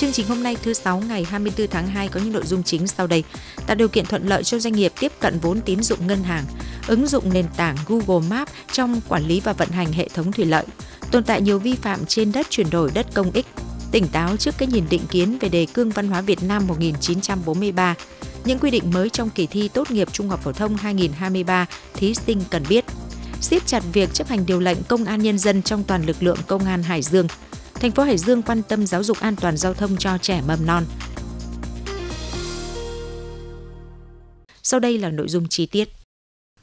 Chương trình hôm nay thứ sáu ngày 24 tháng 2 có những nội dung chính sau đây. Tạo điều kiện thuận lợi cho doanh nghiệp tiếp cận vốn tín dụng ngân hàng, ứng dụng nền tảng Google Maps trong quản lý và vận hành hệ thống thủy lợi, tồn tại nhiều vi phạm trên đất chuyển đổi đất công ích, tỉnh táo trước cái nhìn định kiến về đề cương văn hóa Việt Nam 1943, những quy định mới trong kỳ thi tốt nghiệp trung học phổ thông 2023 thí sinh cần biết. siết chặt việc chấp hành điều lệnh công an nhân dân trong toàn lực lượng công an Hải Dương. Thành phố Hải Dương quan tâm giáo dục an toàn giao thông cho trẻ mầm non. Sau đây là nội dung chi tiết.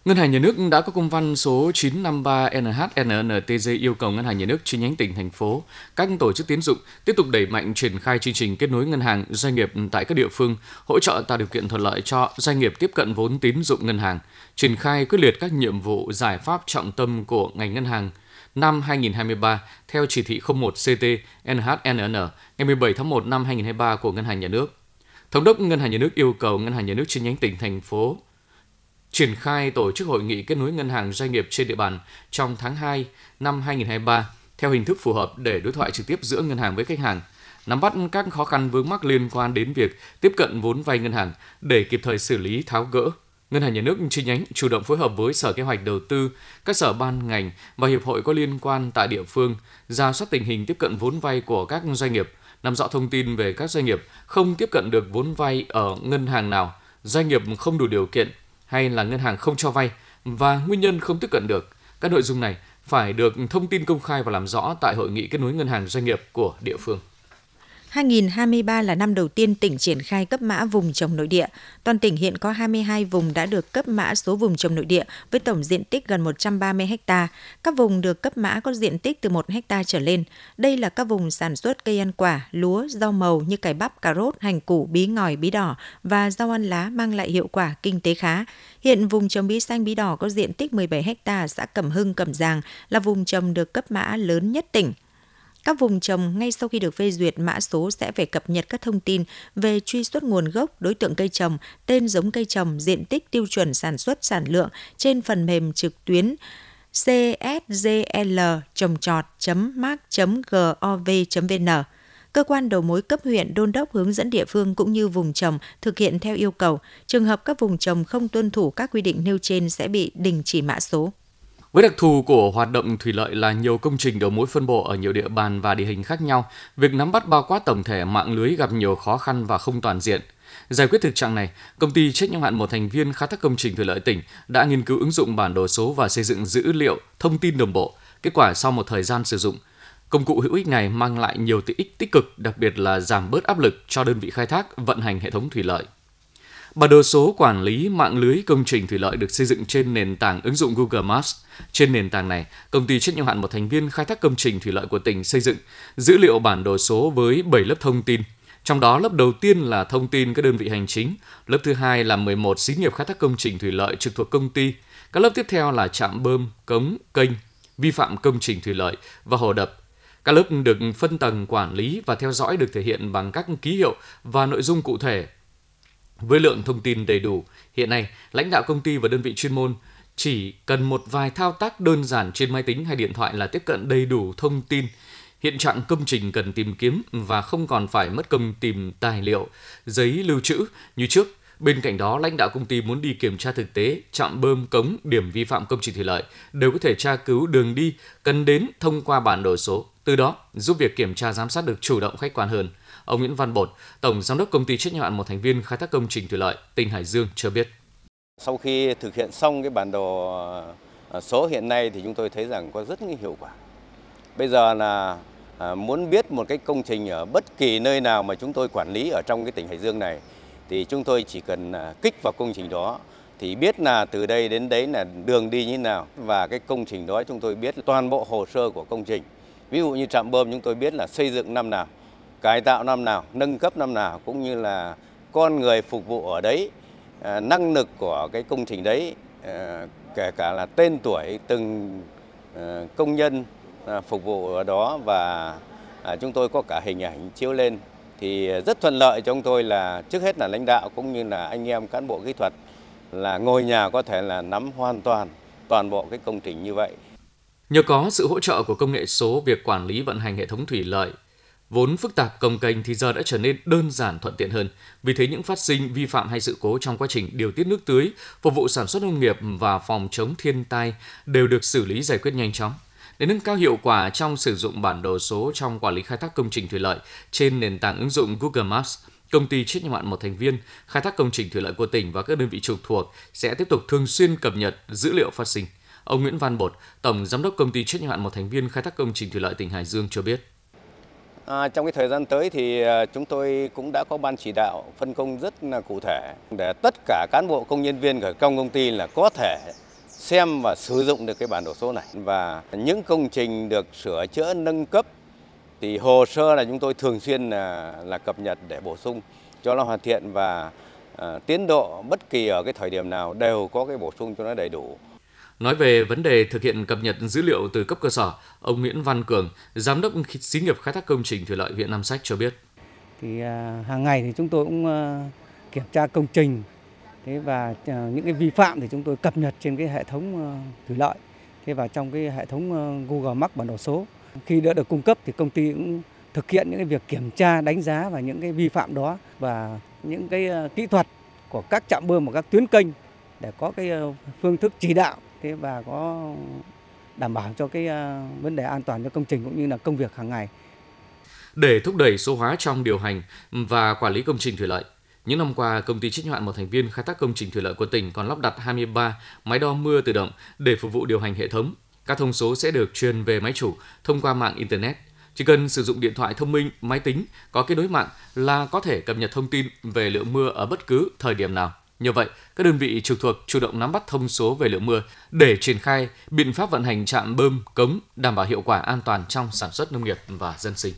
Ngân hàng Nhà nước đã có công văn số 953NHNNTG yêu cầu Ngân hàng Nhà nước chi nhánh tỉnh, thành phố, các tổ chức tiến dụng tiếp tục đẩy mạnh triển khai chương trình kết nối ngân hàng doanh nghiệp tại các địa phương, hỗ trợ tạo điều kiện thuận lợi cho doanh nghiệp tiếp cận vốn tín dụng ngân hàng, triển khai quyết liệt các nhiệm vụ giải pháp trọng tâm của ngành ngân hàng năm 2023 theo chỉ thị 01 CT NHNN ngày 17 tháng 1 năm 2023 của Ngân hàng Nhà nước. Thống đốc Ngân hàng Nhà nước yêu cầu Ngân hàng Nhà nước chi nhánh tỉnh, thành phố triển khai tổ chức hội nghị kết nối ngân hàng doanh nghiệp trên địa bàn trong tháng 2 năm 2023 theo hình thức phù hợp để đối thoại trực tiếp giữa ngân hàng với khách hàng, nắm bắt các khó khăn vướng mắc liên quan đến việc tiếp cận vốn vay ngân hàng để kịp thời xử lý tháo gỡ. Ngân hàng Nhà nước chi nhánh chủ động phối hợp với Sở Kế hoạch Đầu tư, các sở ban ngành và hiệp hội có liên quan tại địa phương, ra soát tình hình tiếp cận vốn vay của các doanh nghiệp, nắm rõ thông tin về các doanh nghiệp không tiếp cận được vốn vay ở ngân hàng nào, doanh nghiệp không đủ điều kiện hay là ngân hàng không cho vay và nguyên nhân không tiếp cận được. Các nội dung này phải được thông tin công khai và làm rõ tại hội nghị kết nối ngân hàng doanh nghiệp của địa phương. 2023 là năm đầu tiên tỉnh triển khai cấp mã vùng trồng nội địa. Toàn tỉnh hiện có 22 vùng đã được cấp mã số vùng trồng nội địa với tổng diện tích gần 130 ha. Các vùng được cấp mã có diện tích từ 1 ha trở lên. Đây là các vùng sản xuất cây ăn quả, lúa, rau màu như cải bắp, cà rốt, hành củ, bí ngòi, bí đỏ và rau ăn lá mang lại hiệu quả kinh tế khá. Hiện vùng trồng bí xanh bí đỏ có diện tích 17 ha xã Cẩm Hưng, Cẩm Giàng là vùng trồng được cấp mã lớn nhất tỉnh. Các vùng trồng ngay sau khi được phê duyệt mã số sẽ phải cập nhật các thông tin về truy xuất nguồn gốc, đối tượng cây trồng, tên giống cây trồng, diện tích tiêu chuẩn sản xuất sản lượng trên phần mềm trực tuyến csgl trồng trọt.mark.gov.vn. Cơ quan đầu mối cấp huyện đôn đốc hướng dẫn địa phương cũng như vùng trồng thực hiện theo yêu cầu. Trường hợp các vùng trồng không tuân thủ các quy định nêu trên sẽ bị đình chỉ mã số. Với đặc thù của hoạt động thủy lợi là nhiều công trình đầu mối phân bổ ở nhiều địa bàn và địa hình khác nhau, việc nắm bắt bao quát tổng thể mạng lưới gặp nhiều khó khăn và không toàn diện. Giải quyết thực trạng này, công ty trách nhiệm hạn một thành viên khai thác công trình thủy lợi tỉnh đã nghiên cứu ứng dụng bản đồ số và xây dựng dữ liệu thông tin đồng bộ. Kết quả sau một thời gian sử dụng, công cụ hữu ích này mang lại nhiều tiện ích tích cực, đặc biệt là giảm bớt áp lực cho đơn vị khai thác vận hành hệ thống thủy lợi. Bản đồ số quản lý mạng lưới công trình thủy lợi được xây dựng trên nền tảng ứng dụng Google Maps. Trên nền tảng này, công ty trách nhiệm hạn một thành viên khai thác công trình thủy lợi của tỉnh xây dựng dữ liệu bản đồ số với 7 lớp thông tin. Trong đó lớp đầu tiên là thông tin các đơn vị hành chính, lớp thứ hai là 11 xí nghiệp khai thác công trình thủy lợi trực thuộc công ty. Các lớp tiếp theo là trạm bơm, cống, kênh, vi phạm công trình thủy lợi và hồ đập. Các lớp được phân tầng quản lý và theo dõi được thể hiện bằng các ký hiệu và nội dung cụ thể với lượng thông tin đầy đủ, hiện nay lãnh đạo công ty và đơn vị chuyên môn chỉ cần một vài thao tác đơn giản trên máy tính hay điện thoại là tiếp cận đầy đủ thông tin hiện trạng công trình cần tìm kiếm và không còn phải mất công tìm tài liệu, giấy lưu trữ như trước. Bên cạnh đó, lãnh đạo công ty muốn đi kiểm tra thực tế, trạm bơm cống, điểm vi phạm công trình thủy lợi đều có thể tra cứu đường đi cần đến thông qua bản đồ số. Từ đó, giúp việc kiểm tra giám sát được chủ động khách quan hơn. Ông Nguyễn Văn Bột, Tổng Giám đốc Công ty trách nhiệm hạn một thành viên khai thác công trình thủy lợi tỉnh Hải Dương cho biết. Sau khi thực hiện xong cái bản đồ à, số hiện nay thì chúng tôi thấy rằng có rất hiệu quả. Bây giờ là à, muốn biết một cái công trình ở bất kỳ nơi nào mà chúng tôi quản lý ở trong cái tỉnh Hải Dương này thì chúng tôi chỉ cần à, kích vào công trình đó thì biết là từ đây đến đấy là đường đi như thế nào và cái công trình đó chúng tôi biết toàn bộ hồ sơ của công trình. Ví dụ như trạm bơm chúng tôi biết là xây dựng năm nào, cải tạo năm nào, nâng cấp năm nào cũng như là con người phục vụ ở đấy, à, năng lực của cái công trình đấy, à, kể cả là tên tuổi từng à, công nhân phục vụ ở đó và chúng tôi có cả hình ảnh chiếu lên thì rất thuận lợi cho chúng tôi là trước hết là lãnh đạo cũng như là anh em cán bộ kỹ thuật là ngồi nhà có thể là nắm hoàn toàn toàn bộ cái công trình như vậy. Nhờ có sự hỗ trợ của công nghệ số, việc quản lý vận hành hệ thống thủy lợi Vốn phức tạp công kênh thì giờ đã trở nên đơn giản thuận tiện hơn. Vì thế những phát sinh vi phạm hay sự cố trong quá trình điều tiết nước tưới, phục vụ sản xuất nông nghiệp và phòng chống thiên tai đều được xử lý giải quyết nhanh chóng. Để nâng cao hiệu quả trong sử dụng bản đồ số trong quản lý khai thác công trình thủy lợi trên nền tảng ứng dụng Google Maps, công ty trách nhiệm hạn một thành viên khai thác công trình thủy lợi của tỉnh và các đơn vị trực thuộc sẽ tiếp tục thường xuyên cập nhật dữ liệu phát sinh. Ông Nguyễn Văn Bột, Tổng Giám đốc Công ty trách nhiệm hạn một thành viên khai thác công trình thủy lợi tỉnh Hải Dương cho biết. À, trong cái thời gian tới thì à, chúng tôi cũng đã có ban chỉ đạo phân công rất là cụ thể để tất cả cán bộ công nhân viên ở trong công ty là có thể xem và sử dụng được cái bản đồ số này. Và những công trình được sửa chữa nâng cấp thì hồ sơ là chúng tôi thường xuyên là, là cập nhật để bổ sung cho nó hoàn thiện và à, tiến độ bất kỳ ở cái thời điểm nào đều có cái bổ sung cho nó đầy đủ. Nói về vấn đề thực hiện cập nhật dữ liệu từ cấp cơ sở, ông Nguyễn Văn Cường, giám đốc xí nghiệp khai thác công trình thủy lợi huyện Nam Sách cho biết. Thì à, hàng ngày thì chúng tôi cũng à, kiểm tra công trình. Thế và à, những cái vi phạm thì chúng tôi cập nhật trên cái hệ thống ờ, thủy lợi. Thế và trong cái hệ thống Google Maps bản đồ số. Khi đã được cung cấp thì công ty cũng thực hiện những cái việc kiểm tra đánh giá và những cái vi phạm đó và những cái kỹ thuật của các trạm bơm và các tuyến kênh để có cái phương thức chỉ đạo thế và có đảm bảo cho cái à, vấn đề an toàn cho công trình cũng như là công việc hàng ngày. Để thúc đẩy số hóa trong điều hành và quản lý công trình thủy lợi, những năm qua, công ty trách nhiệm một thành viên khai thác công trình thủy lợi của tỉnh còn lắp đặt 23 máy đo mưa tự động để phục vụ điều hành hệ thống. Các thông số sẽ được truyền về máy chủ thông qua mạng internet. Chỉ cần sử dụng điện thoại thông minh, máy tính có kết nối mạng là có thể cập nhật thông tin về lượng mưa ở bất cứ thời điểm nào. Như vậy, các đơn vị trực thuộc chủ động nắm bắt thông số về lượng mưa để triển khai biện pháp vận hành trạm bơm, cống đảm bảo hiệu quả an toàn trong sản xuất nông nghiệp và dân sinh.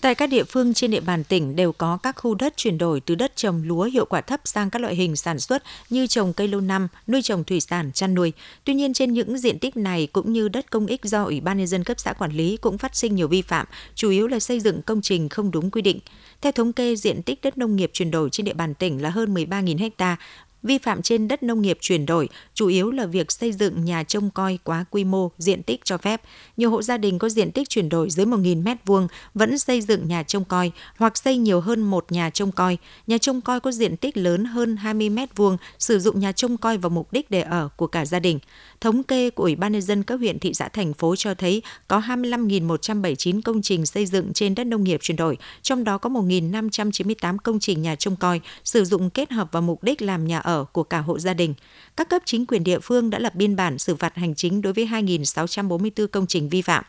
Tại các địa phương trên địa bàn tỉnh đều có các khu đất chuyển đổi từ đất trồng lúa hiệu quả thấp sang các loại hình sản xuất như trồng cây lâu năm, nuôi trồng thủy sản, chăn nuôi. Tuy nhiên trên những diện tích này cũng như đất công ích do Ủy ban nhân dân cấp xã quản lý cũng phát sinh nhiều vi phạm, chủ yếu là xây dựng công trình không đúng quy định. Theo thống kê, diện tích đất nông nghiệp chuyển đổi trên địa bàn tỉnh là hơn 13.000 ha, Vi phạm trên đất nông nghiệp chuyển đổi chủ yếu là việc xây dựng nhà trông coi quá quy mô, diện tích cho phép. Nhiều hộ gia đình có diện tích chuyển đổi dưới 1.000 m2 vẫn xây dựng nhà trông coi hoặc xây nhiều hơn một nhà trông coi. Nhà trông coi có diện tích lớn hơn 20 m2 sử dụng nhà trông coi vào mục đích để ở của cả gia đình. Thống kê của Ủy ban nhân dân các huyện, thị xã, thành phố cho thấy có 25.179 công trình xây dựng trên đất nông nghiệp chuyển đổi, trong đó có 1.598 công trình nhà trông coi sử dụng kết hợp vào mục đích làm nhà ở của cả hộ gia đình. Các cấp chính quyền địa phương đã lập biên bản xử phạt hành chính đối với 2.644 công trình vi phạm.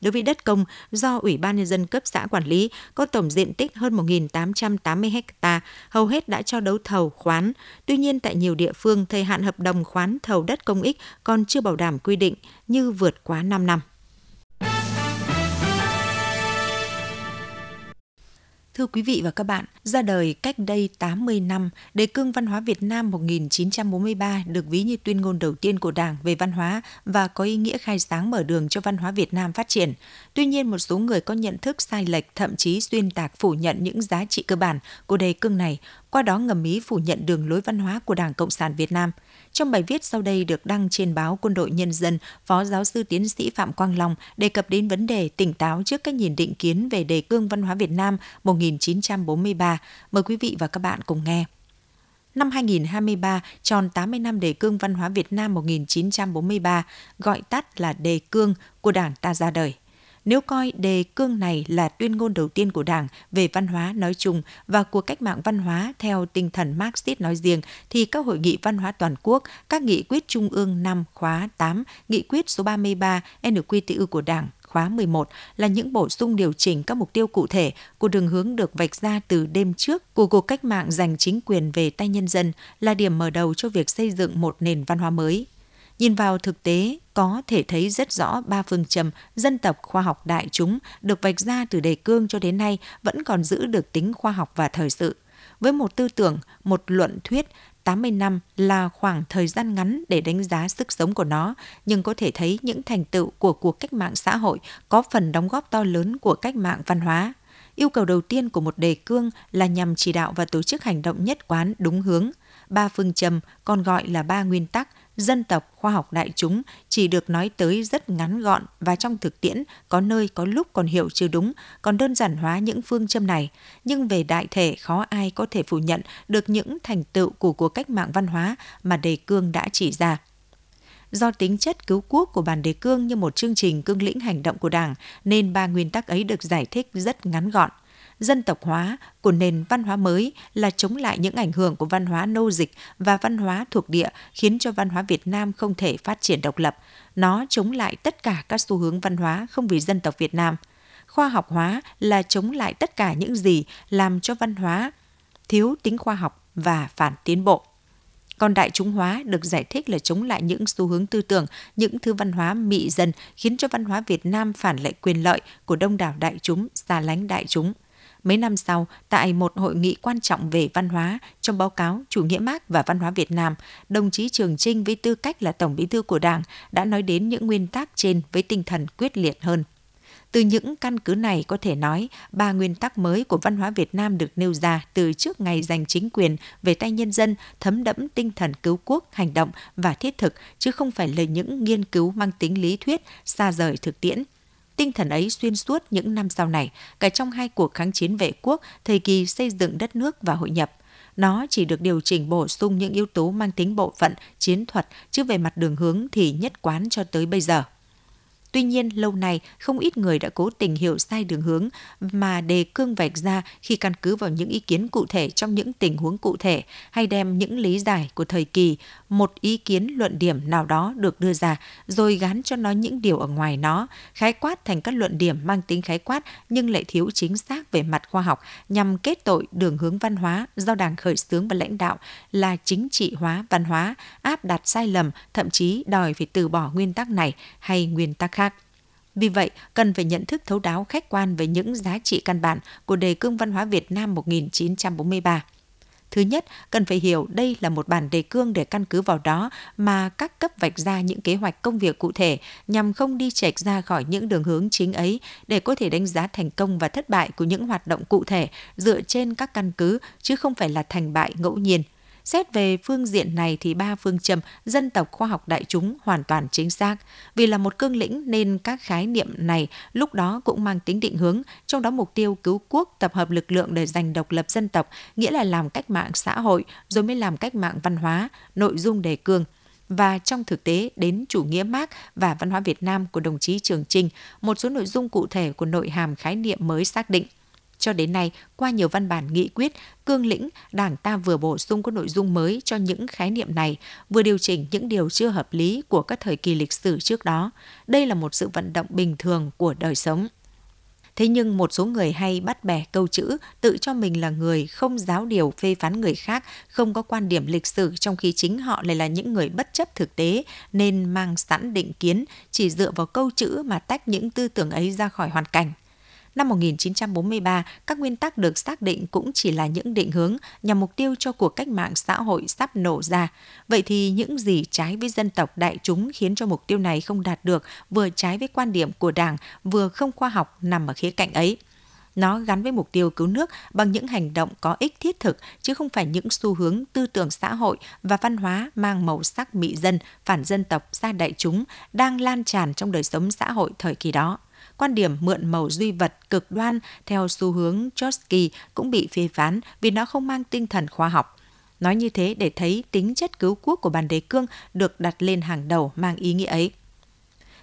Đối với đất công do Ủy ban Nhân dân cấp xã quản lý có tổng diện tích hơn 1.880 ha, hầu hết đã cho đấu thầu khoán. Tuy nhiên, tại nhiều địa phương, thời hạn hợp đồng khoán thầu đất công ích còn chưa bảo đảm quy định như vượt quá 5 năm. Thưa quý vị và các bạn, ra đời cách đây 80 năm, đề cương văn hóa Việt Nam 1943 được ví như tuyên ngôn đầu tiên của Đảng về văn hóa và có ý nghĩa khai sáng mở đường cho văn hóa Việt Nam phát triển. Tuy nhiên, một số người có nhận thức sai lệch thậm chí xuyên tạc phủ nhận những giá trị cơ bản của đề cương này, qua đó ngầm ý phủ nhận đường lối văn hóa của Đảng Cộng sản Việt Nam – trong bài viết sau đây được đăng trên báo Quân đội Nhân dân, Phó giáo sư tiến sĩ Phạm Quang Long đề cập đến vấn đề tỉnh táo trước các nhìn định kiến về đề cương văn hóa Việt Nam 1943. Mời quý vị và các bạn cùng nghe. Năm 2023, tròn 80 năm đề cương văn hóa Việt Nam 1943, gọi tắt là đề cương của Đảng ta ra đời. Nếu coi đề cương này là tuyên ngôn đầu tiên của Đảng về văn hóa nói chung và cuộc cách mạng văn hóa theo tinh thần Marxist nói riêng, thì các hội nghị văn hóa toàn quốc, các nghị quyết trung ương năm khóa 8, nghị quyết số 33 NQTU của Đảng khóa 11 là những bổ sung điều chỉnh các mục tiêu cụ thể của đường hướng được vạch ra từ đêm trước của cuộc cách mạng giành chính quyền về tay nhân dân là điểm mở đầu cho việc xây dựng một nền văn hóa mới. Nhìn vào thực tế, có thể thấy rất rõ ba phương châm dân tộc khoa học đại chúng được vạch ra từ đề cương cho đến nay vẫn còn giữ được tính khoa học và thời sự. Với một tư tưởng, một luận thuyết, 80 năm là khoảng thời gian ngắn để đánh giá sức sống của nó, nhưng có thể thấy những thành tựu của cuộc cách mạng xã hội có phần đóng góp to lớn của cách mạng văn hóa. Yêu cầu đầu tiên của một đề cương là nhằm chỉ đạo và tổ chức hành động nhất quán đúng hướng. Ba phương châm còn gọi là ba nguyên tắc dân tộc khoa học đại chúng chỉ được nói tới rất ngắn gọn và trong thực tiễn có nơi có lúc còn hiểu chưa đúng, còn đơn giản hóa những phương châm này. Nhưng về đại thể khó ai có thể phủ nhận được những thành tựu của cuộc cách mạng văn hóa mà đề cương đã chỉ ra do tính chất cứu quốc của bản đề cương như một chương trình cương lĩnh hành động của Đảng, nên ba nguyên tắc ấy được giải thích rất ngắn gọn. Dân tộc hóa của nền văn hóa mới là chống lại những ảnh hưởng của văn hóa nô dịch và văn hóa thuộc địa khiến cho văn hóa Việt Nam không thể phát triển độc lập. Nó chống lại tất cả các xu hướng văn hóa không vì dân tộc Việt Nam. Khoa học hóa là chống lại tất cả những gì làm cho văn hóa thiếu tính khoa học và phản tiến bộ. Còn đại chúng hóa được giải thích là chống lại những xu hướng tư tưởng, những thứ văn hóa mị dần khiến cho văn hóa Việt Nam phản lệ quyền lợi của đông đảo đại chúng, xa lánh đại chúng. Mấy năm sau, tại một hội nghị quan trọng về văn hóa trong báo cáo Chủ nghĩa Mác và Văn hóa Việt Nam, đồng chí Trường Trinh với tư cách là Tổng bí thư của Đảng đã nói đến những nguyên tắc trên với tinh thần quyết liệt hơn. Từ những căn cứ này có thể nói, ba nguyên tắc mới của văn hóa Việt Nam được nêu ra từ trước ngày giành chính quyền về tay nhân dân thấm đẫm tinh thần cứu quốc, hành động và thiết thực, chứ không phải là những nghiên cứu mang tính lý thuyết, xa rời thực tiễn. Tinh thần ấy xuyên suốt những năm sau này, cả trong hai cuộc kháng chiến vệ quốc, thời kỳ xây dựng đất nước và hội nhập. Nó chỉ được điều chỉnh bổ sung những yếu tố mang tính bộ phận, chiến thuật, chứ về mặt đường hướng thì nhất quán cho tới bây giờ. Tuy nhiên, lâu nay không ít người đã cố tình hiểu sai đường hướng mà đề cương vạch ra khi căn cứ vào những ý kiến cụ thể trong những tình huống cụ thể hay đem những lý giải của thời kỳ, một ý kiến luận điểm nào đó được đưa ra rồi gắn cho nó những điều ở ngoài nó, khái quát thành các luận điểm mang tính khái quát nhưng lại thiếu chính xác về mặt khoa học nhằm kết tội đường hướng văn hóa do Đảng khởi xướng và lãnh đạo là chính trị hóa văn hóa, áp đặt sai lầm, thậm chí đòi phải từ bỏ nguyên tắc này hay nguyên tắc khác. Vì vậy, cần phải nhận thức thấu đáo khách quan về những giá trị căn bản của đề cương văn hóa Việt Nam 1943. Thứ nhất, cần phải hiểu đây là một bản đề cương để căn cứ vào đó mà các cấp vạch ra những kế hoạch công việc cụ thể nhằm không đi chệch ra khỏi những đường hướng chính ấy để có thể đánh giá thành công và thất bại của những hoạt động cụ thể dựa trên các căn cứ chứ không phải là thành bại ngẫu nhiên – Xét về phương diện này thì ba phương châm dân tộc khoa học đại chúng hoàn toàn chính xác. Vì là một cương lĩnh nên các khái niệm này lúc đó cũng mang tính định hướng, trong đó mục tiêu cứu quốc tập hợp lực lượng để giành độc lập dân tộc, nghĩa là làm cách mạng xã hội rồi mới làm cách mạng văn hóa, nội dung đề cương và trong thực tế đến chủ nghĩa Mark và văn hóa Việt Nam của đồng chí Trường Trinh, một số nội dung cụ thể của nội hàm khái niệm mới xác định. Cho đến nay, qua nhiều văn bản nghị quyết, cương lĩnh, Đảng ta vừa bổ sung các nội dung mới cho những khái niệm này, vừa điều chỉnh những điều chưa hợp lý của các thời kỳ lịch sử trước đó. Đây là một sự vận động bình thường của đời sống. Thế nhưng một số người hay bắt bẻ câu chữ, tự cho mình là người không giáo điều phê phán người khác, không có quan điểm lịch sử trong khi chính họ lại là những người bất chấp thực tế nên mang sẵn định kiến, chỉ dựa vào câu chữ mà tách những tư tưởng ấy ra khỏi hoàn cảnh. Năm 1943, các nguyên tắc được xác định cũng chỉ là những định hướng nhằm mục tiêu cho cuộc cách mạng xã hội sắp nổ ra. Vậy thì những gì trái với dân tộc đại chúng khiến cho mục tiêu này không đạt được, vừa trái với quan điểm của Đảng, vừa không khoa học nằm ở khía cạnh ấy? Nó gắn với mục tiêu cứu nước bằng những hành động có ích thiết thực, chứ không phải những xu hướng tư tưởng xã hội và văn hóa mang màu sắc mị dân, phản dân tộc ra đại chúng đang lan tràn trong đời sống xã hội thời kỳ đó quan điểm mượn màu duy vật cực đoan theo xu hướng Trotsky cũng bị phê phán vì nó không mang tinh thần khoa học. Nói như thế để thấy tính chất cứu quốc của bàn đề cương được đặt lên hàng đầu mang ý nghĩa ấy.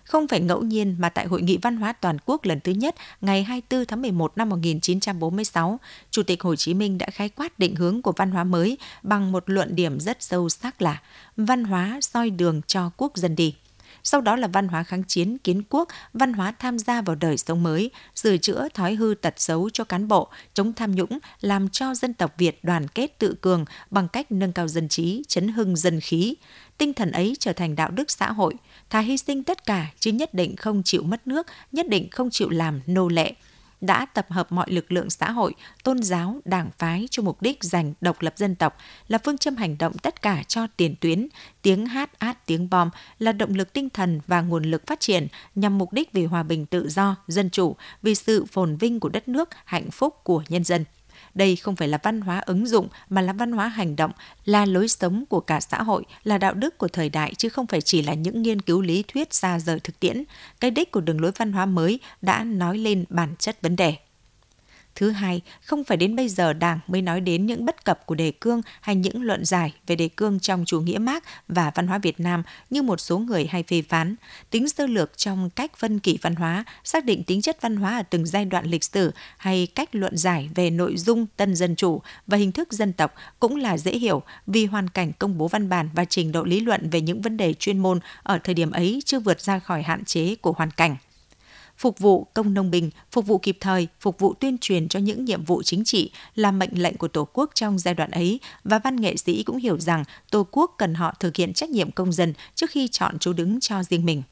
Không phải ngẫu nhiên mà tại Hội nghị Văn hóa Toàn quốc lần thứ nhất ngày 24 tháng 11 năm 1946, Chủ tịch Hồ Chí Minh đã khái quát định hướng của văn hóa mới bằng một luận điểm rất sâu sắc là văn hóa soi đường cho quốc dân đi sau đó là văn hóa kháng chiến, kiến quốc, văn hóa tham gia vào đời sống mới, sửa chữa thói hư tật xấu cho cán bộ, chống tham nhũng, làm cho dân tộc Việt đoàn kết tự cường bằng cách nâng cao dân trí, chấn hưng dân khí. Tinh thần ấy trở thành đạo đức xã hội, thà hy sinh tất cả chứ nhất định không chịu mất nước, nhất định không chịu làm nô lệ đã tập hợp mọi lực lượng xã hội, tôn giáo, đảng phái cho mục đích giành độc lập dân tộc là phương châm hành động tất cả cho tiền tuyến, tiếng hát át tiếng bom là động lực tinh thần và nguồn lực phát triển nhằm mục đích vì hòa bình tự do, dân chủ, vì sự phồn vinh của đất nước, hạnh phúc của nhân dân. Đây không phải là văn hóa ứng dụng mà là văn hóa hành động, là lối sống của cả xã hội, là đạo đức của thời đại chứ không phải chỉ là những nghiên cứu lý thuyết xa rời thực tiễn. Cái đích của đường lối văn hóa mới đã nói lên bản chất vấn đề. Thứ hai, không phải đến bây giờ Đảng mới nói đến những bất cập của đề cương hay những luận giải về đề cương trong chủ nghĩa Marx và văn hóa Việt Nam như một số người hay phê phán. Tính sơ lược trong cách phân kỷ văn hóa, xác định tính chất văn hóa ở từng giai đoạn lịch sử hay cách luận giải về nội dung tân dân chủ và hình thức dân tộc cũng là dễ hiểu vì hoàn cảnh công bố văn bản và trình độ lý luận về những vấn đề chuyên môn ở thời điểm ấy chưa vượt ra khỏi hạn chế của hoàn cảnh phục vụ công nông bình, phục vụ kịp thời, phục vụ tuyên truyền cho những nhiệm vụ chính trị là mệnh lệnh của Tổ quốc trong giai đoạn ấy và văn nghệ sĩ cũng hiểu rằng Tổ quốc cần họ thực hiện trách nhiệm công dân trước khi chọn chỗ đứng cho riêng mình.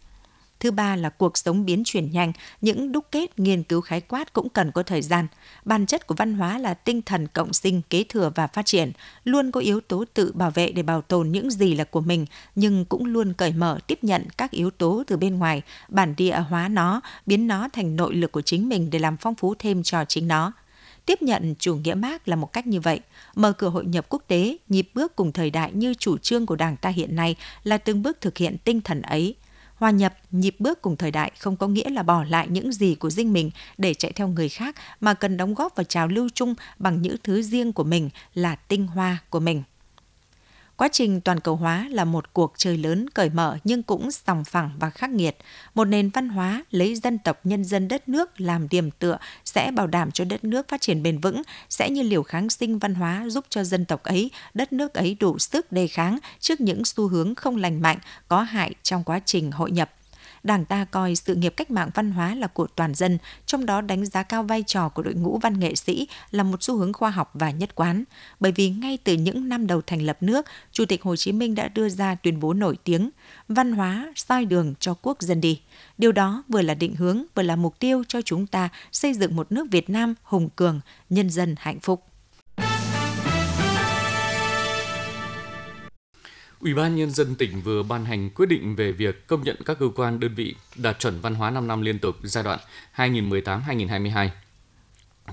Thứ ba là cuộc sống biến chuyển nhanh, những đúc kết nghiên cứu khái quát cũng cần có thời gian. Bản chất của văn hóa là tinh thần cộng sinh, kế thừa và phát triển, luôn có yếu tố tự bảo vệ để bảo tồn những gì là của mình, nhưng cũng luôn cởi mở tiếp nhận các yếu tố từ bên ngoài, bản địa hóa nó, biến nó thành nội lực của chính mình để làm phong phú thêm cho chính nó tiếp nhận chủ nghĩa Mark là một cách như vậy, mở cửa hội nhập quốc tế, nhịp bước cùng thời đại như chủ trương của Đảng ta hiện nay là từng bước thực hiện tinh thần ấy. Hòa nhập, nhịp bước cùng thời đại không có nghĩa là bỏ lại những gì của riêng mình để chạy theo người khác mà cần đóng góp vào trào lưu chung bằng những thứ riêng của mình là tinh hoa của mình. Quá trình toàn cầu hóa là một cuộc chơi lớn cởi mở nhưng cũng sòng phẳng và khắc nghiệt. Một nền văn hóa lấy dân tộc nhân dân đất nước làm điểm tựa sẽ bảo đảm cho đất nước phát triển bền vững, sẽ như liều kháng sinh văn hóa giúp cho dân tộc ấy, đất nước ấy đủ sức đề kháng trước những xu hướng không lành mạnh, có hại trong quá trình hội nhập. Đảng ta coi sự nghiệp cách mạng văn hóa là của toàn dân, trong đó đánh giá cao vai trò của đội ngũ văn nghệ sĩ là một xu hướng khoa học và nhất quán. Bởi vì ngay từ những năm đầu thành lập nước, Chủ tịch Hồ Chí Minh đã đưa ra tuyên bố nổi tiếng văn hóa soi đường cho quốc dân đi. Điều đó vừa là định hướng, vừa là mục tiêu cho chúng ta xây dựng một nước Việt Nam hùng cường, nhân dân hạnh phúc. Ủy ban Nhân dân tỉnh vừa ban hành quyết định về việc công nhận các cơ quan đơn vị đạt chuẩn văn hóa 5 năm liên tục giai đoạn 2018-2022.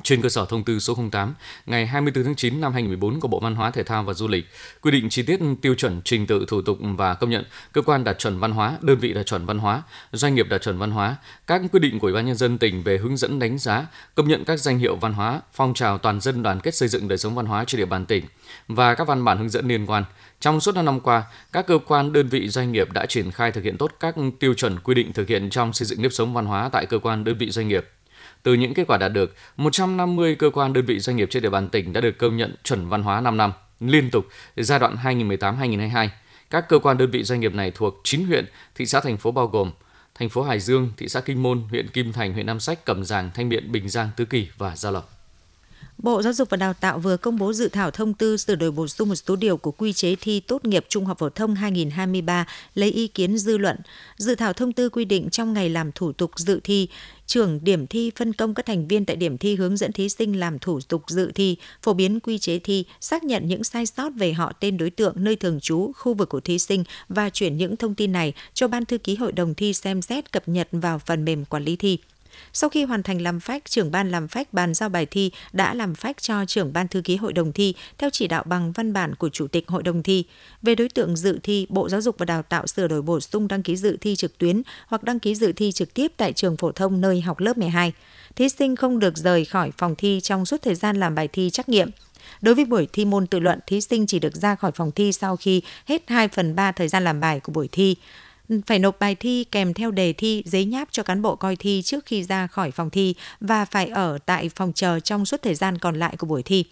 Trên cơ sở thông tư số 08 ngày 24 tháng 9 năm 2014 của Bộ Văn hóa Thể thao và Du lịch, quy định chi tiết tiêu chuẩn trình tự thủ tục và công nhận cơ quan đạt chuẩn văn hóa, đơn vị đạt chuẩn văn hóa, doanh nghiệp đạt chuẩn văn hóa, các quy định của Ủy ban nhân dân tỉnh về hướng dẫn đánh giá, công nhận các danh hiệu văn hóa, phong trào toàn dân đoàn kết xây dựng đời sống văn hóa trên địa bàn tỉnh và các văn bản hướng dẫn liên quan. Trong suốt 5 năm qua, các cơ quan, đơn vị, doanh nghiệp đã triển khai thực hiện tốt các tiêu chuẩn quy định thực hiện trong xây dựng nếp sống văn hóa tại cơ quan, đơn vị, doanh nghiệp. Từ những kết quả đạt được, 150 cơ quan, đơn vị, doanh nghiệp trên địa bàn tỉnh đã được công nhận chuẩn văn hóa 5 năm liên tục giai đoạn 2018-2022. Các cơ quan đơn vị doanh nghiệp này thuộc 9 huyện, thị xã thành phố bao gồm thành phố Hải Dương, thị xã Kinh Môn, huyện Kim Thành, huyện Nam Sách, Cẩm Giàng, Thanh Miện, Bình Giang, Tứ Kỳ và Gia Lộc. Bộ Giáo dục và Đào tạo vừa công bố dự thảo thông tư sửa đổi bổ sung một số điều của quy chế thi tốt nghiệp trung học phổ thông 2023 lấy ý kiến dư luận. Dự thảo thông tư quy định trong ngày làm thủ tục dự thi, trưởng điểm thi phân công các thành viên tại điểm thi hướng dẫn thí sinh làm thủ tục dự thi, phổ biến quy chế thi, xác nhận những sai sót về họ tên đối tượng, nơi thường trú, khu vực của thí sinh và chuyển những thông tin này cho Ban thư ký hội đồng thi xem xét cập nhật vào phần mềm quản lý thi. Sau khi hoàn thành làm phách, trưởng ban làm phách bàn giao bài thi đã làm phách cho trưởng ban thư ký hội đồng thi theo chỉ đạo bằng văn bản của chủ tịch hội đồng thi. Về đối tượng dự thi, Bộ Giáo dục và Đào tạo sửa đổi bổ sung đăng ký dự thi trực tuyến hoặc đăng ký dự thi trực tiếp tại trường phổ thông nơi học lớp 12. Thí sinh không được rời khỏi phòng thi trong suốt thời gian làm bài thi trắc nghiệm. Đối với buổi thi môn tự luận, thí sinh chỉ được ra khỏi phòng thi sau khi hết 2 phần 3 thời gian làm bài của buổi thi phải nộp bài thi kèm theo đề thi, giấy nháp cho cán bộ coi thi trước khi ra khỏi phòng thi và phải ở tại phòng chờ trong suốt thời gian còn lại của buổi thi.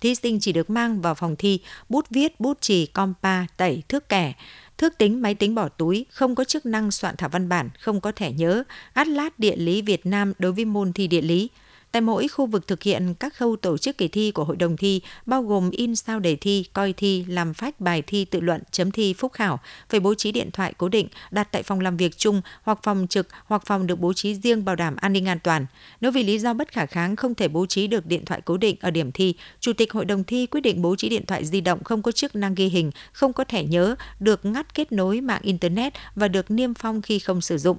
Thí sinh chỉ được mang vào phòng thi bút viết, bút chì, compa, tẩy, thước kẻ, thước tính máy tính bỏ túi, không có chức năng soạn thảo văn bản, không có thẻ nhớ, atlas địa lý Việt Nam đối với môn thi địa lý. Tại mỗi khu vực thực hiện các khâu tổ chức kỳ thi của hội đồng thi, bao gồm in sao đề thi, coi thi, làm phách bài thi tự luận, chấm thi phúc khảo, phải bố trí điện thoại cố định đặt tại phòng làm việc chung hoặc phòng trực hoặc phòng được bố trí riêng bảo đảm an ninh an toàn. Nếu vì lý do bất khả kháng không thể bố trí được điện thoại cố định ở điểm thi, Chủ tịch Hội đồng thi quyết định bố trí điện thoại di động không có chức năng ghi hình, không có thẻ nhớ, được ngắt kết nối mạng Internet và được niêm phong khi không sử dụng.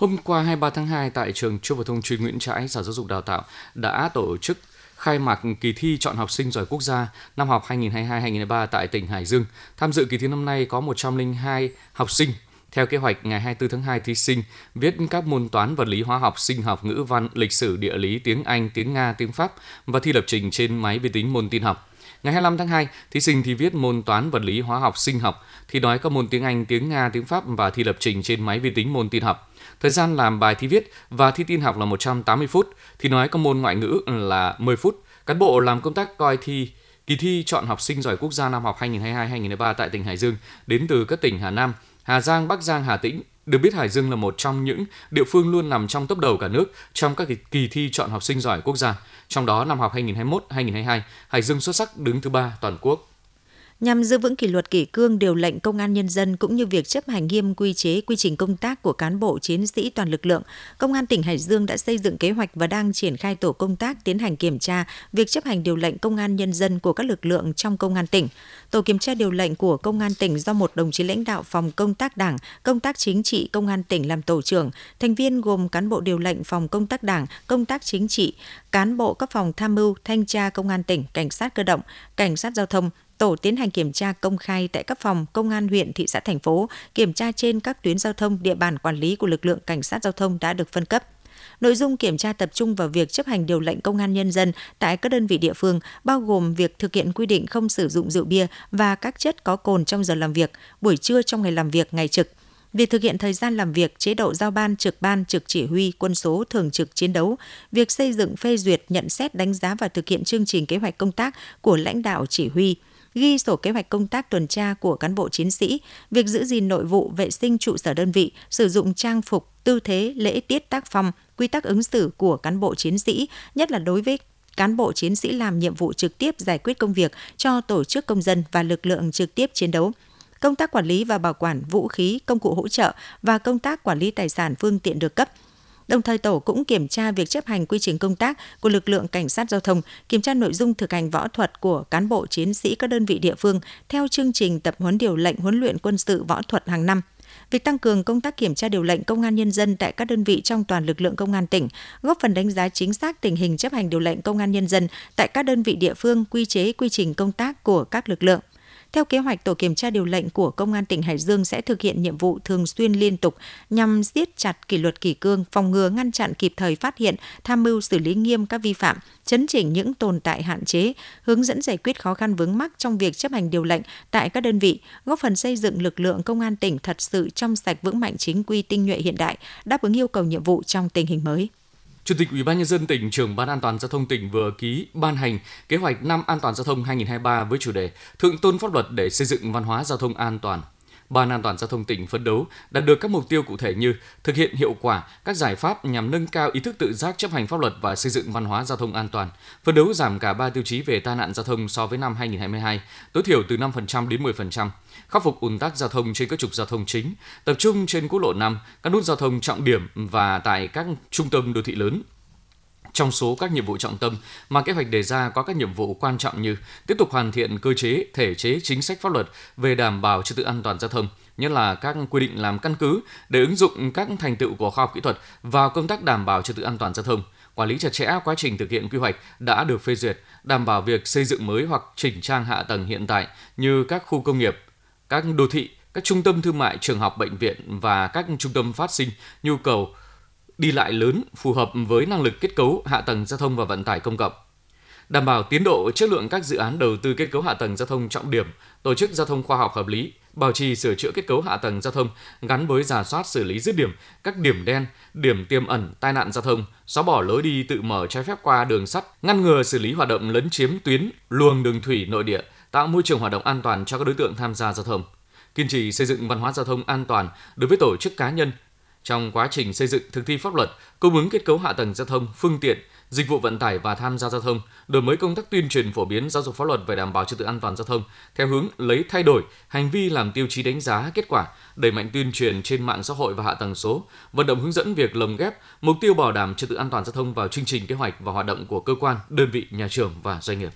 Hôm qua 23 tháng 2 tại trường Trung phổ thông chuyên Nguyễn Trãi, Sở Giáo dục Đào tạo đã tổ chức khai mạc kỳ thi chọn học sinh giỏi quốc gia năm học 2022-2023 tại tỉnh Hải Dương. Tham dự kỳ thi năm nay có 102 học sinh. Theo kế hoạch, ngày 24 tháng 2, thí sinh viết các môn toán, vật lý, hóa học, sinh học, ngữ văn, lịch sử, địa lý, tiếng Anh, tiếng Nga, tiếng Pháp và thi lập trình trên máy vi tính môn tin học. Ngày 25 tháng 2, thí sinh thi viết môn toán, vật lý, hóa học, sinh học, thi nói các môn tiếng Anh, tiếng Nga, tiếng Pháp và thi lập trình trên máy vi tính môn tin học. Thời gian làm bài thi viết và thi tin học là 180 phút, thi nói các môn ngoại ngữ là 10 phút. Cán bộ làm công tác coi thi kỳ thi chọn học sinh giỏi quốc gia năm học 2022-2023 tại tỉnh Hải Dương đến từ các tỉnh Hà Nam, Hà Giang, Bắc Giang, Hà Tĩnh. Được biết Hải Dương là một trong những địa phương luôn nằm trong top đầu cả nước trong các kỳ thi chọn học sinh giỏi quốc gia. Trong đó năm học 2021-2022, Hải Dương xuất sắc đứng thứ ba toàn quốc nhằm giữ vững kỷ luật kỷ cương, điều lệnh công an nhân dân cũng như việc chấp hành nghiêm quy chế, quy trình công tác của cán bộ, chiến sĩ toàn lực lượng, công an tỉnh hải dương đã xây dựng kế hoạch và đang triển khai tổ công tác tiến hành kiểm tra việc chấp hành điều lệnh công an nhân dân của các lực lượng trong công an tỉnh. Tổ kiểm tra điều lệnh của công an tỉnh do một đồng chí lãnh đạo phòng công tác đảng, công tác chính trị, công an tỉnh làm tổ trưởng. Thành viên gồm cán bộ điều lệnh phòng công tác đảng, công tác chính trị, cán bộ các phòng tham mưu, thanh tra công an tỉnh, cảnh sát cơ động, cảnh sát giao thông tổ tiến hành kiểm tra công khai tại các phòng công an huyện, thị xã, thành phố, kiểm tra trên các tuyến giao thông địa bàn quản lý của lực lượng cảnh sát giao thông đã được phân cấp. Nội dung kiểm tra tập trung vào việc chấp hành điều lệnh công an nhân dân tại các đơn vị địa phương, bao gồm việc thực hiện quy định không sử dụng rượu bia và các chất có cồn trong giờ làm việc, buổi trưa trong ngày làm việc, ngày trực, việc thực hiện thời gian làm việc, chế độ giao ban, trực ban, trực chỉ huy, quân số, thường trực chiến đấu, việc xây dựng phê duyệt, nhận xét, đánh giá và thực hiện chương trình kế hoạch công tác của lãnh đạo chỉ huy, ghi sổ kế hoạch công tác tuần tra của cán bộ chiến sĩ, việc giữ gìn nội vụ, vệ sinh trụ sở đơn vị, sử dụng trang phục, tư thế, lễ tiết tác phong, quy tắc ứng xử của cán bộ chiến sĩ, nhất là đối với cán bộ chiến sĩ làm nhiệm vụ trực tiếp giải quyết công việc cho tổ chức công dân và lực lượng trực tiếp chiến đấu. Công tác quản lý và bảo quản vũ khí, công cụ hỗ trợ và công tác quản lý tài sản phương tiện được cấp, Đồng thời tổ cũng kiểm tra việc chấp hành quy trình công tác của lực lượng cảnh sát giao thông, kiểm tra nội dung thực hành võ thuật của cán bộ chiến sĩ các đơn vị địa phương theo chương trình tập huấn điều lệnh huấn luyện quân sự võ thuật hàng năm việc tăng cường công tác kiểm tra điều lệnh công an nhân dân tại các đơn vị trong toàn lực lượng công an tỉnh, góp phần đánh giá chính xác tình hình chấp hành điều lệnh công an nhân dân tại các đơn vị địa phương, quy chế, quy trình công tác của các lực lượng. Theo kế hoạch, tổ kiểm tra điều lệnh của Công an tỉnh Hải Dương sẽ thực hiện nhiệm vụ thường xuyên liên tục nhằm siết chặt kỷ luật kỷ cương, phòng ngừa ngăn chặn kịp thời phát hiện, tham mưu xử lý nghiêm các vi phạm, chấn chỉnh những tồn tại hạn chế, hướng dẫn giải quyết khó khăn vướng mắc trong việc chấp hành điều lệnh tại các đơn vị, góp phần xây dựng lực lượng công an tỉnh thật sự trong sạch vững mạnh chính quy tinh nhuệ hiện đại, đáp ứng yêu cầu nhiệm vụ trong tình hình mới. Chủ tịch Ủy ban nhân dân tỉnh, trưởng Ban An toàn giao thông tỉnh vừa ký ban hành kế hoạch năm an toàn giao thông 2023 với chủ đề Thượng tôn pháp luật để xây dựng văn hóa giao thông an toàn. Ban An toàn giao thông tỉnh phấn đấu đạt được các mục tiêu cụ thể như thực hiện hiệu quả các giải pháp nhằm nâng cao ý thức tự giác chấp hành pháp luật và xây dựng văn hóa giao thông an toàn, phấn đấu giảm cả ba tiêu chí về tai nạn giao thông so với năm 2022, tối thiểu từ 5% đến 10%, khắc phục ùn tắc giao thông trên các trục giao thông chính, tập trung trên quốc lộ 5, các nút giao thông trọng điểm và tại các trung tâm đô thị lớn, trong số các nhiệm vụ trọng tâm mà kế hoạch đề ra có các nhiệm vụ quan trọng như tiếp tục hoàn thiện cơ chế, thể chế, chính sách pháp luật về đảm bảo trật tự an toàn giao thông, nhất là các quy định làm căn cứ để ứng dụng các thành tựu của khoa học kỹ thuật vào công tác đảm bảo trật tự an toàn giao thông, quản lý chặt chẽ quá trình thực hiện quy hoạch đã được phê duyệt, đảm bảo việc xây dựng mới hoặc chỉnh trang hạ tầng hiện tại như các khu công nghiệp, các đô thị, các trung tâm thương mại, trường học, bệnh viện và các trung tâm phát sinh nhu cầu đi lại lớn phù hợp với năng lực kết cấu hạ tầng giao thông và vận tải công cộng. Đảm bảo tiến độ chất lượng các dự án đầu tư kết cấu hạ tầng giao thông trọng điểm, tổ chức giao thông khoa học hợp lý, bảo trì sửa chữa kết cấu hạ tầng giao thông gắn với giả soát xử lý dứt điểm các điểm đen, điểm tiềm ẩn tai nạn giao thông, xóa bỏ lối đi tự mở trái phép qua đường sắt, ngăn ngừa xử lý hoạt động lấn chiếm tuyến, luồng đường thủy nội địa, tạo môi trường hoạt động an toàn cho các đối tượng tham gia giao thông. Kiên trì xây dựng văn hóa giao thông an toàn đối với tổ chức cá nhân, trong quá trình xây dựng thực thi pháp luật, cung ứng kết cấu hạ tầng giao thông, phương tiện, dịch vụ vận tải và tham gia giao thông, đổi mới công tác tuyên truyền phổ biến giáo dục pháp luật về đảm bảo trật tự an toàn giao thông theo hướng lấy thay đổi hành vi làm tiêu chí đánh giá kết quả, đẩy mạnh tuyên truyền trên mạng xã hội và hạ tầng số, vận động hướng dẫn việc lồng ghép mục tiêu bảo đảm trật tự an toàn giao thông vào chương trình kế hoạch và hoạt động của cơ quan, đơn vị, nhà trường và doanh nghiệp.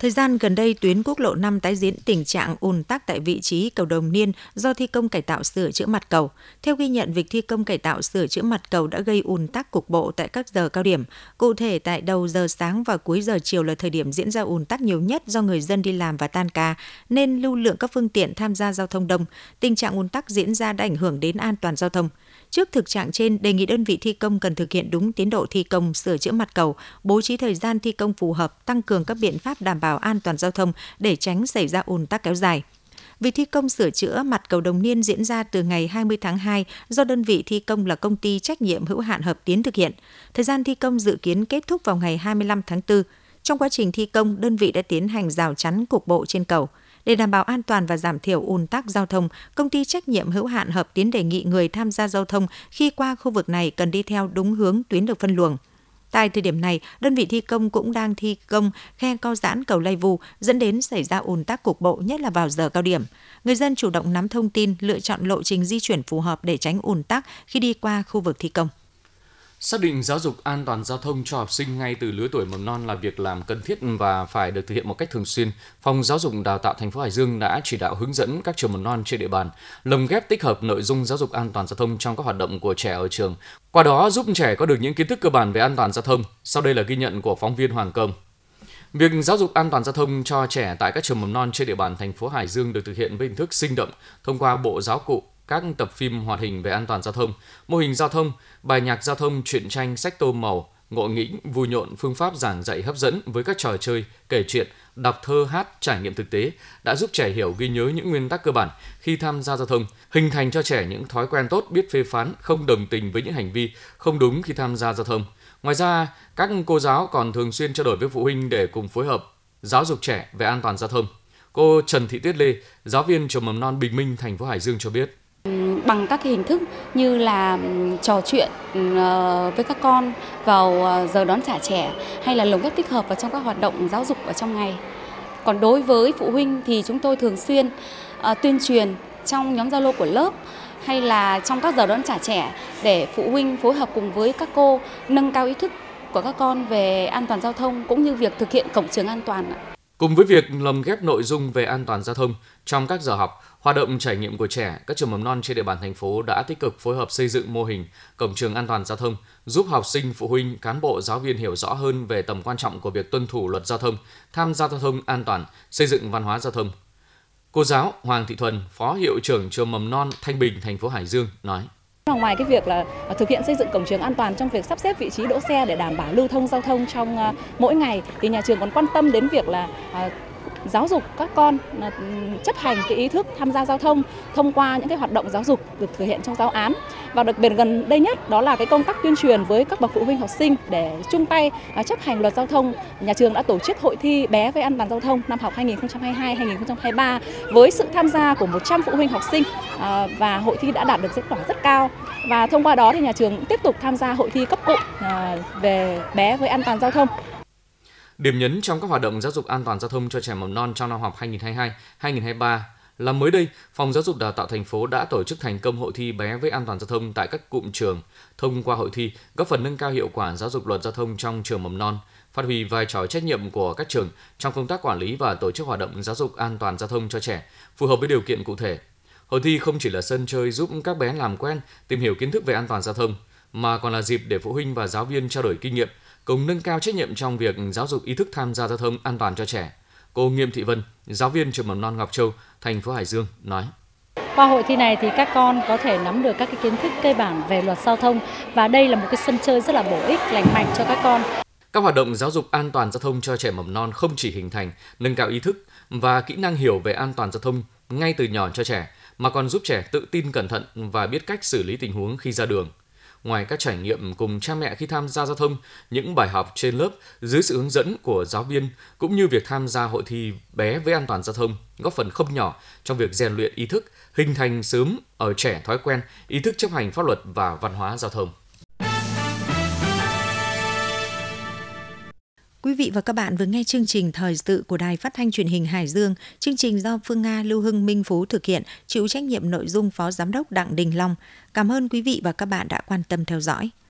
Thời gian gần đây, tuyến quốc lộ 5 tái diễn tình trạng ùn tắc tại vị trí cầu Đồng Niên do thi công cải tạo sửa chữa mặt cầu. Theo ghi nhận, việc thi công cải tạo sửa chữa mặt cầu đã gây ùn tắc cục bộ tại các giờ cao điểm. Cụ thể, tại đầu giờ sáng và cuối giờ chiều là thời điểm diễn ra ùn tắc nhiều nhất do người dân đi làm và tan ca, nên lưu lượng các phương tiện tham gia giao thông đông. Tình trạng ùn tắc diễn ra đã ảnh hưởng đến an toàn giao thông. Trước thực trạng trên, đề nghị đơn vị thi công cần thực hiện đúng tiến độ thi công sửa chữa mặt cầu, bố trí thời gian thi công phù hợp, tăng cường các biện pháp đảm bảo an toàn giao thông để tránh xảy ra ùn tắc kéo dài. Việc thi công sửa chữa mặt cầu Đồng Niên diễn ra từ ngày 20 tháng 2 do đơn vị thi công là công ty trách nhiệm hữu hạn Hợp Tiến thực hiện. Thời gian thi công dự kiến kết thúc vào ngày 25 tháng 4. Trong quá trình thi công, đơn vị đã tiến hành rào chắn cục bộ trên cầu. Để đảm bảo an toàn và giảm thiểu ùn tắc giao thông, công ty trách nhiệm hữu hạn Hợp Tiến đề nghị người tham gia giao thông khi qua khu vực này cần đi theo đúng hướng tuyến được phân luồng. Tại thời điểm này, đơn vị thi công cũng đang thi công khe co giãn cầu Lây Vu dẫn đến xảy ra ùn tắc cục bộ nhất là vào giờ cao điểm. Người dân chủ động nắm thông tin, lựa chọn lộ trình di chuyển phù hợp để tránh ùn tắc khi đi qua khu vực thi công. Xác định giáo dục an toàn giao thông cho học sinh ngay từ lứa tuổi mầm non là việc làm cần thiết và phải được thực hiện một cách thường xuyên. Phòng Giáo dục Đào tạo thành phố Hải Dương đã chỉ đạo hướng dẫn các trường mầm non trên địa bàn lồng ghép tích hợp nội dung giáo dục an toàn giao thông trong các hoạt động của trẻ ở trường. Qua đó giúp trẻ có được những kiến thức cơ bản về an toàn giao thông. Sau đây là ghi nhận của phóng viên Hoàng Công. Việc giáo dục an toàn giao thông cho trẻ tại các trường mầm non trên địa bàn thành phố Hải Dương được thực hiện với hình thức sinh động thông qua bộ giáo cụ, các tập phim hoạt hình về an toàn giao thông, mô hình giao thông, bài nhạc giao thông, truyện tranh, sách tô màu, ngộ nghĩnh, vui nhộn, phương pháp giảng dạy hấp dẫn với các trò chơi, kể chuyện, đọc thơ hát, trải nghiệm thực tế đã giúp trẻ hiểu ghi nhớ những nguyên tắc cơ bản khi tham gia giao thông, hình thành cho trẻ những thói quen tốt biết phê phán, không đồng tình với những hành vi không đúng khi tham gia giao thông. Ngoài ra, các cô giáo còn thường xuyên trao đổi với phụ huynh để cùng phối hợp giáo dục trẻ về an toàn giao thông. Cô Trần Thị Tuyết Lê, giáo viên trường mầm non Bình Minh, thành phố Hải Dương cho biết bằng các cái hình thức như là ừ, trò chuyện ừ, ờ, với các con vào ờ, giờ đón trả trẻ hay là lồng ghép tích hợp vào trong các hoạt động giáo dục ở trong ngày. Còn đối với phụ huynh thì chúng tôi thường xuyên ờ, tuyên truyền trong nhóm Zalo của lớp hay là trong các giờ đón trả trẻ để phụ huynh phối hợp cùng với các cô nâng cao ý thức của các con về an toàn giao thông cũng như việc thực hiện cổng trường an toàn. Cùng với việc lồng ghép nội dung về an toàn giao thông trong các giờ học, Hoạt động trải nghiệm của trẻ, các trường mầm non trên địa bàn thành phố đã tích cực phối hợp xây dựng mô hình cổng trường an toàn giao thông, giúp học sinh, phụ huynh, cán bộ, giáo viên hiểu rõ hơn về tầm quan trọng của việc tuân thủ luật giao thông, tham gia giao thông an toàn, xây dựng văn hóa giao thông. Cô giáo Hoàng Thị Thuần, Phó Hiệu trưởng trường mầm non Thanh Bình, thành phố Hải Dương nói. Ngoài cái việc là thực hiện xây dựng cổng trường an toàn trong việc sắp xếp vị trí đỗ xe để đảm bảo lưu thông giao thông trong à, mỗi ngày thì nhà trường còn quan tâm đến việc là à, giáo dục các con chấp hành cái ý thức tham gia giao thông thông qua những cái hoạt động giáo dục được thực hiện trong giáo án và đặc biệt gần đây nhất đó là cái công tác tuyên truyền với các bậc phụ huynh học sinh để chung tay à, chấp hành luật giao thông. Nhà trường đã tổ chức hội thi bé về an toàn giao thông năm học 2022-2023 với sự tham gia của 100 phụ huynh học sinh à, và hội thi đã đạt được kết quả rất cao. Và thông qua đó thì nhà trường tiếp tục tham gia hội thi cấp cụm à, về bé với an toàn giao thông. Điểm nhấn trong các hoạt động giáo dục an toàn giao thông cho trẻ mầm non trong năm học 2022-2023 là mới đây, Phòng Giáo dục Đào tạo thành phố đã tổ chức thành công hội thi bé với an toàn giao thông tại các cụm trường. Thông qua hội thi, góp phần nâng cao hiệu quả giáo dục luật giao thông trong trường mầm non, phát huy vai trò trách nhiệm của các trường trong công tác quản lý và tổ chức hoạt động giáo dục an toàn giao thông cho trẻ, phù hợp với điều kiện cụ thể. Hội thi không chỉ là sân chơi giúp các bé làm quen, tìm hiểu kiến thức về an toàn giao thông, mà còn là dịp để phụ huynh và giáo viên trao đổi kinh nghiệm, cùng nâng cao trách nhiệm trong việc giáo dục ý thức tham gia giao thông an toàn cho trẻ. Cô Nghiêm Thị Vân, giáo viên trường mầm non Ngọc Châu, thành phố Hải Dương nói. Qua hội thi này thì các con có thể nắm được các cái kiến thức cơ bản về luật giao thông và đây là một cái sân chơi rất là bổ ích, lành mạnh cho các con. Các hoạt động giáo dục an toàn giao thông cho trẻ mầm non không chỉ hình thành, nâng cao ý thức và kỹ năng hiểu về an toàn giao thông ngay từ nhỏ cho trẻ, mà còn giúp trẻ tự tin cẩn thận và biết cách xử lý tình huống khi ra đường. Ngoài các trải nghiệm cùng cha mẹ khi tham gia giao thông, những bài học trên lớp dưới sự hướng dẫn của giáo viên cũng như việc tham gia hội thi bé với an toàn giao thông góp phần không nhỏ trong việc rèn luyện ý thức, hình thành sớm ở trẻ thói quen, ý thức chấp hành pháp luật và văn hóa giao thông. Quý vị và các bạn vừa nghe chương trình thời sự của Đài Phát thanh Truyền hình Hải Dương. Chương trình do Phương Nga, Lưu Hưng, Minh Phú thực hiện, chịu trách nhiệm nội dung Phó Giám đốc Đặng Đình Long. Cảm ơn quý vị và các bạn đã quan tâm theo dõi.